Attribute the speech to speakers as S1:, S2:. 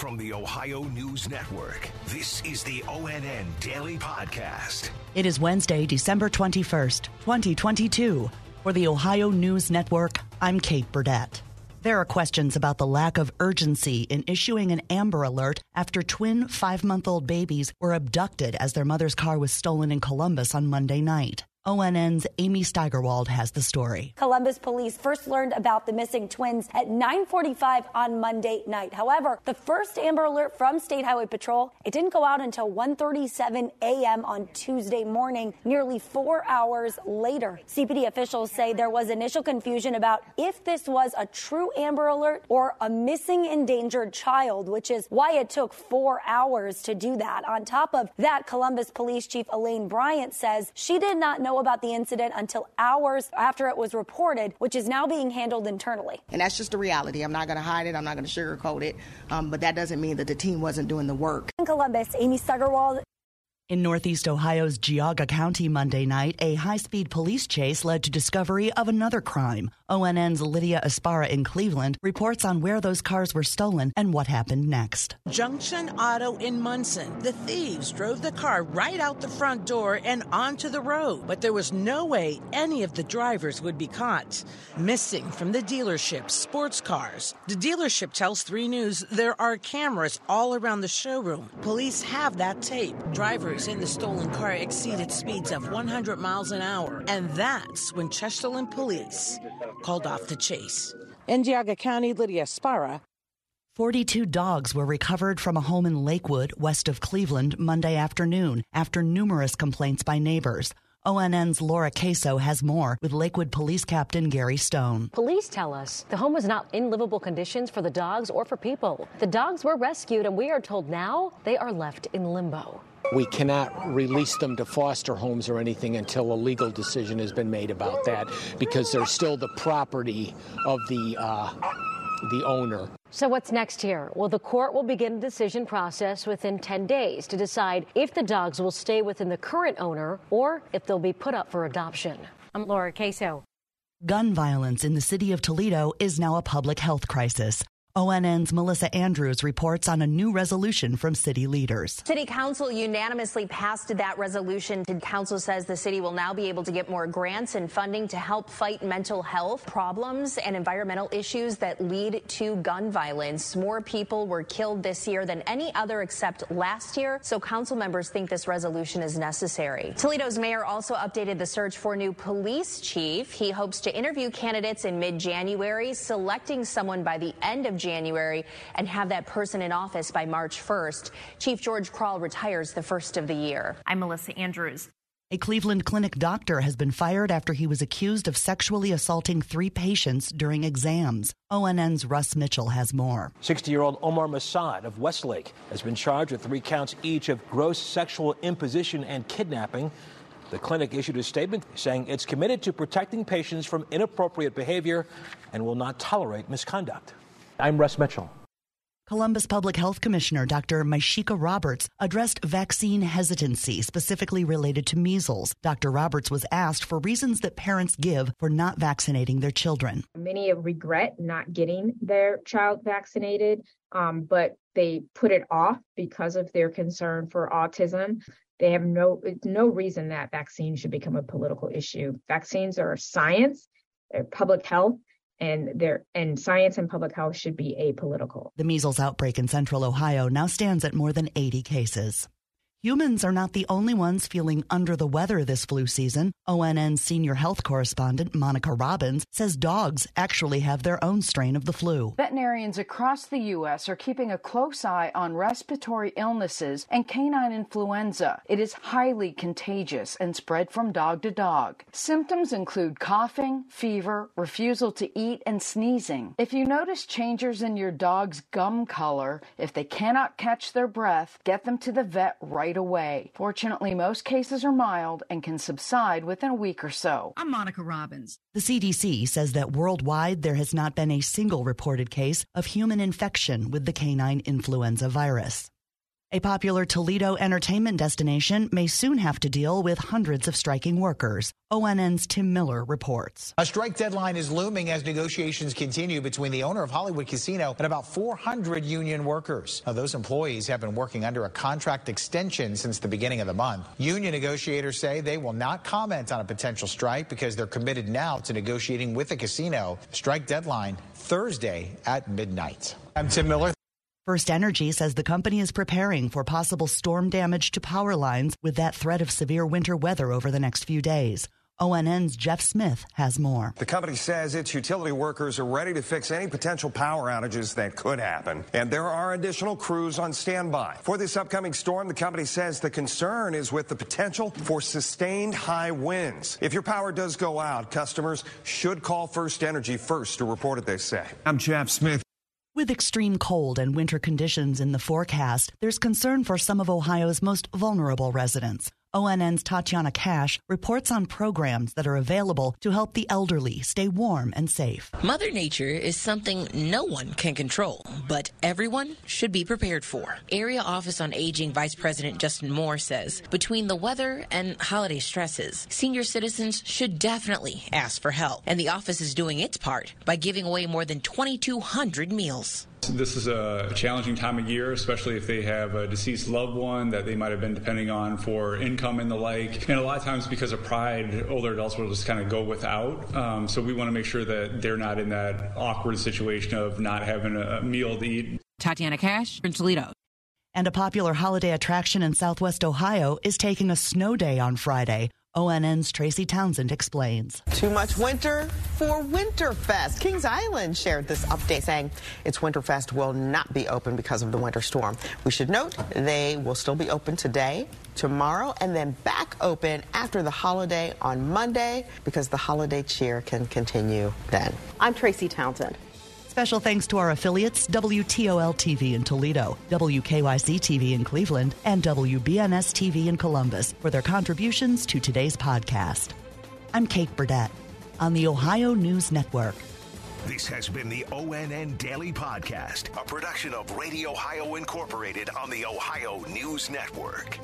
S1: From the Ohio News Network, this is the ONN Daily Podcast.
S2: It is Wednesday, December 21st, 2022. For the Ohio News Network, I'm Kate Burdett. There are questions about the lack of urgency in issuing an Amber Alert after twin five month old babies were abducted as their mother's car was stolen in Columbus on Monday night. ONN's Amy Steigerwald has the story.
S3: Columbus police first learned about the missing twins at 9:45 on Monday night. However, the first Amber Alert from State Highway Patrol, it didn't go out until 1:37 a.m. on Tuesday morning, nearly 4 hours later. CPD officials say there was initial confusion about if this was a true Amber Alert or a missing endangered child, which is why it took 4 hours to do that. On top of that, Columbus Police Chief Elaine Bryant says she did not know know about the incident until hours after it was reported, which is now being handled internally.
S4: And that's just the reality. I'm not going to hide it. I'm not going to sugarcoat it. Um, but that doesn't mean that the team wasn't doing the work.
S3: In Columbus, Amy Steigerwald,
S2: in Northeast Ohio's Geauga County Monday night, a high speed police chase led to discovery of another crime. ONN's Lydia Esparra in Cleveland reports on where those cars were stolen and what happened next.
S5: Junction Auto in Munson. The thieves drove the car right out the front door and onto the road, but there was no way any of the drivers would be caught. Missing from the dealership, sports cars. The dealership tells 3 News there are cameras all around the showroom. Police have that tape. Drivers in the stolen car exceeded speeds of 100 miles an hour, and that's when Chesterland police called off the chase. In Geauga County, Lydia Esparra.
S2: 42 dogs were recovered from a home in Lakewood, west of Cleveland, Monday afternoon after numerous complaints by neighbors. ONN's Laura Caso has more with Lakewood Police Captain Gary Stone.
S6: Police tell us the home was not in livable conditions for the dogs or for people. The dogs were rescued, and we are told now they are left in limbo.
S7: We cannot release them to foster homes or anything until a legal decision has been made about that because they're still the property of the uh, the owner.
S6: So what's next here? Well, the court will begin a decision process within 10 days to decide if the dogs will stay within the current owner or if they'll be put up for adoption. I'm Laura Caso.
S2: Gun violence in the city of Toledo is now a public health crisis. ONN's Melissa Andrews reports on a new resolution from city leaders.
S8: City Council unanimously passed that resolution. Council says the city will now be able to get more grants and funding to help fight mental health problems and environmental issues that lead to gun violence. More people were killed this year than any other except last year, so council members think this resolution is necessary. Toledo's mayor also updated the search for new police chief. He hopes to interview candidates in mid-January, selecting someone by the end of January and have that person in office by March 1st. Chief George Kral retires the first of the year.
S9: I'm Melissa Andrews.
S2: A Cleveland Clinic doctor has been fired after he was accused of sexually assaulting three patients during exams. ONN's Russ Mitchell has more.
S10: 60 year old Omar Masad of Westlake has been charged with three counts each of gross sexual imposition and kidnapping. The clinic issued a statement saying it's committed to protecting patients from inappropriate behavior and will not tolerate misconduct. I'm Russ Mitchell.
S2: Columbus Public Health Commissioner Dr. Mysheika Roberts addressed vaccine hesitancy specifically related to measles. Dr. Roberts was asked for reasons that parents give for not vaccinating their children.
S11: Many regret not getting their child vaccinated, um, but they put it off because of their concern for autism. They have no no reason that vaccines should become a political issue. Vaccines are science, they're public health, and there and science and public health should be apolitical.
S2: The measles outbreak in central Ohio now stands at more than 80 cases. Humans are not the only ones feeling under the weather this flu season. ONN senior health correspondent Monica Robbins says dogs actually have their own strain of the flu.
S12: Veterinarians across the U.S. are keeping a close eye on respiratory illnesses and canine influenza. It is highly contagious and spread from dog to dog. Symptoms include coughing, fever, refusal to eat, and sneezing. If you notice changes in your dog's gum color, if they cannot catch their breath, get them to the vet right right away. Fortunately, most cases are mild and can subside within a week or so.
S9: I'm Monica Robbins.
S2: The CDC says that worldwide there has not been a single reported case of human infection with the canine influenza virus. A popular Toledo entertainment destination may soon have to deal with hundreds of striking workers. ONN's Tim Miller reports.
S13: A strike deadline is looming as negotiations continue between the owner of Hollywood Casino and about 400 union workers. Now, those employees have been working under a contract extension since the beginning of the month. Union negotiators say they will not comment on a potential strike because they're committed now to negotiating with the casino. Strike deadline Thursday at midnight. I'm Tim Miller.
S2: First Energy says the company is preparing for possible storm damage to power lines with that threat of severe winter weather over the next few days. ONN's Jeff Smith has more.
S14: The company says its utility workers are ready to fix any potential power outages that could happen. And there are additional crews on standby. For this upcoming storm, the company says the concern is with the potential for sustained high winds. If your power does go out, customers should call First Energy first to report it, they say.
S15: I'm Jeff Smith.
S2: With extreme cold and winter conditions in the forecast, there's concern for some of Ohio's most vulnerable residents. ONN's Tatiana Cash reports on programs that are available to help the elderly stay warm and safe.
S16: Mother Nature is something no one can control, but everyone should be prepared for. Area Office on Aging Vice President Justin Moore says between the weather and holiday stresses, senior citizens should definitely ask for help. And the office is doing its part by giving away more than 2,200 meals.
S17: This is a challenging time of year, especially if they have a deceased loved one that they might have been depending on for income and the like. And a lot of times, because of pride, older adults will just kind of go without. Um, so we want to make sure that they're not in that awkward situation of not having a meal to eat.
S18: Tatiana Cash in Toledo.
S2: And a popular holiday attraction in southwest Ohio is taking a snow day on Friday. ONN's Tracy Townsend explains.
S19: Too much winter for Winterfest. Kings Island shared this update saying its Winterfest will not be open because of the winter storm. We should note they will still be open today, tomorrow, and then back open after the holiday on Monday because the holiday cheer can continue then. I'm Tracy Townsend.
S2: Special thanks to our affiliates WTOL TV in Toledo, WKYC TV in Cleveland, and WBNS TV in Columbus for their contributions to today's podcast. I'm Kate Burdett on the Ohio News Network.
S1: This has been the ONN Daily Podcast, a production of Radio Ohio Incorporated on the Ohio News Network.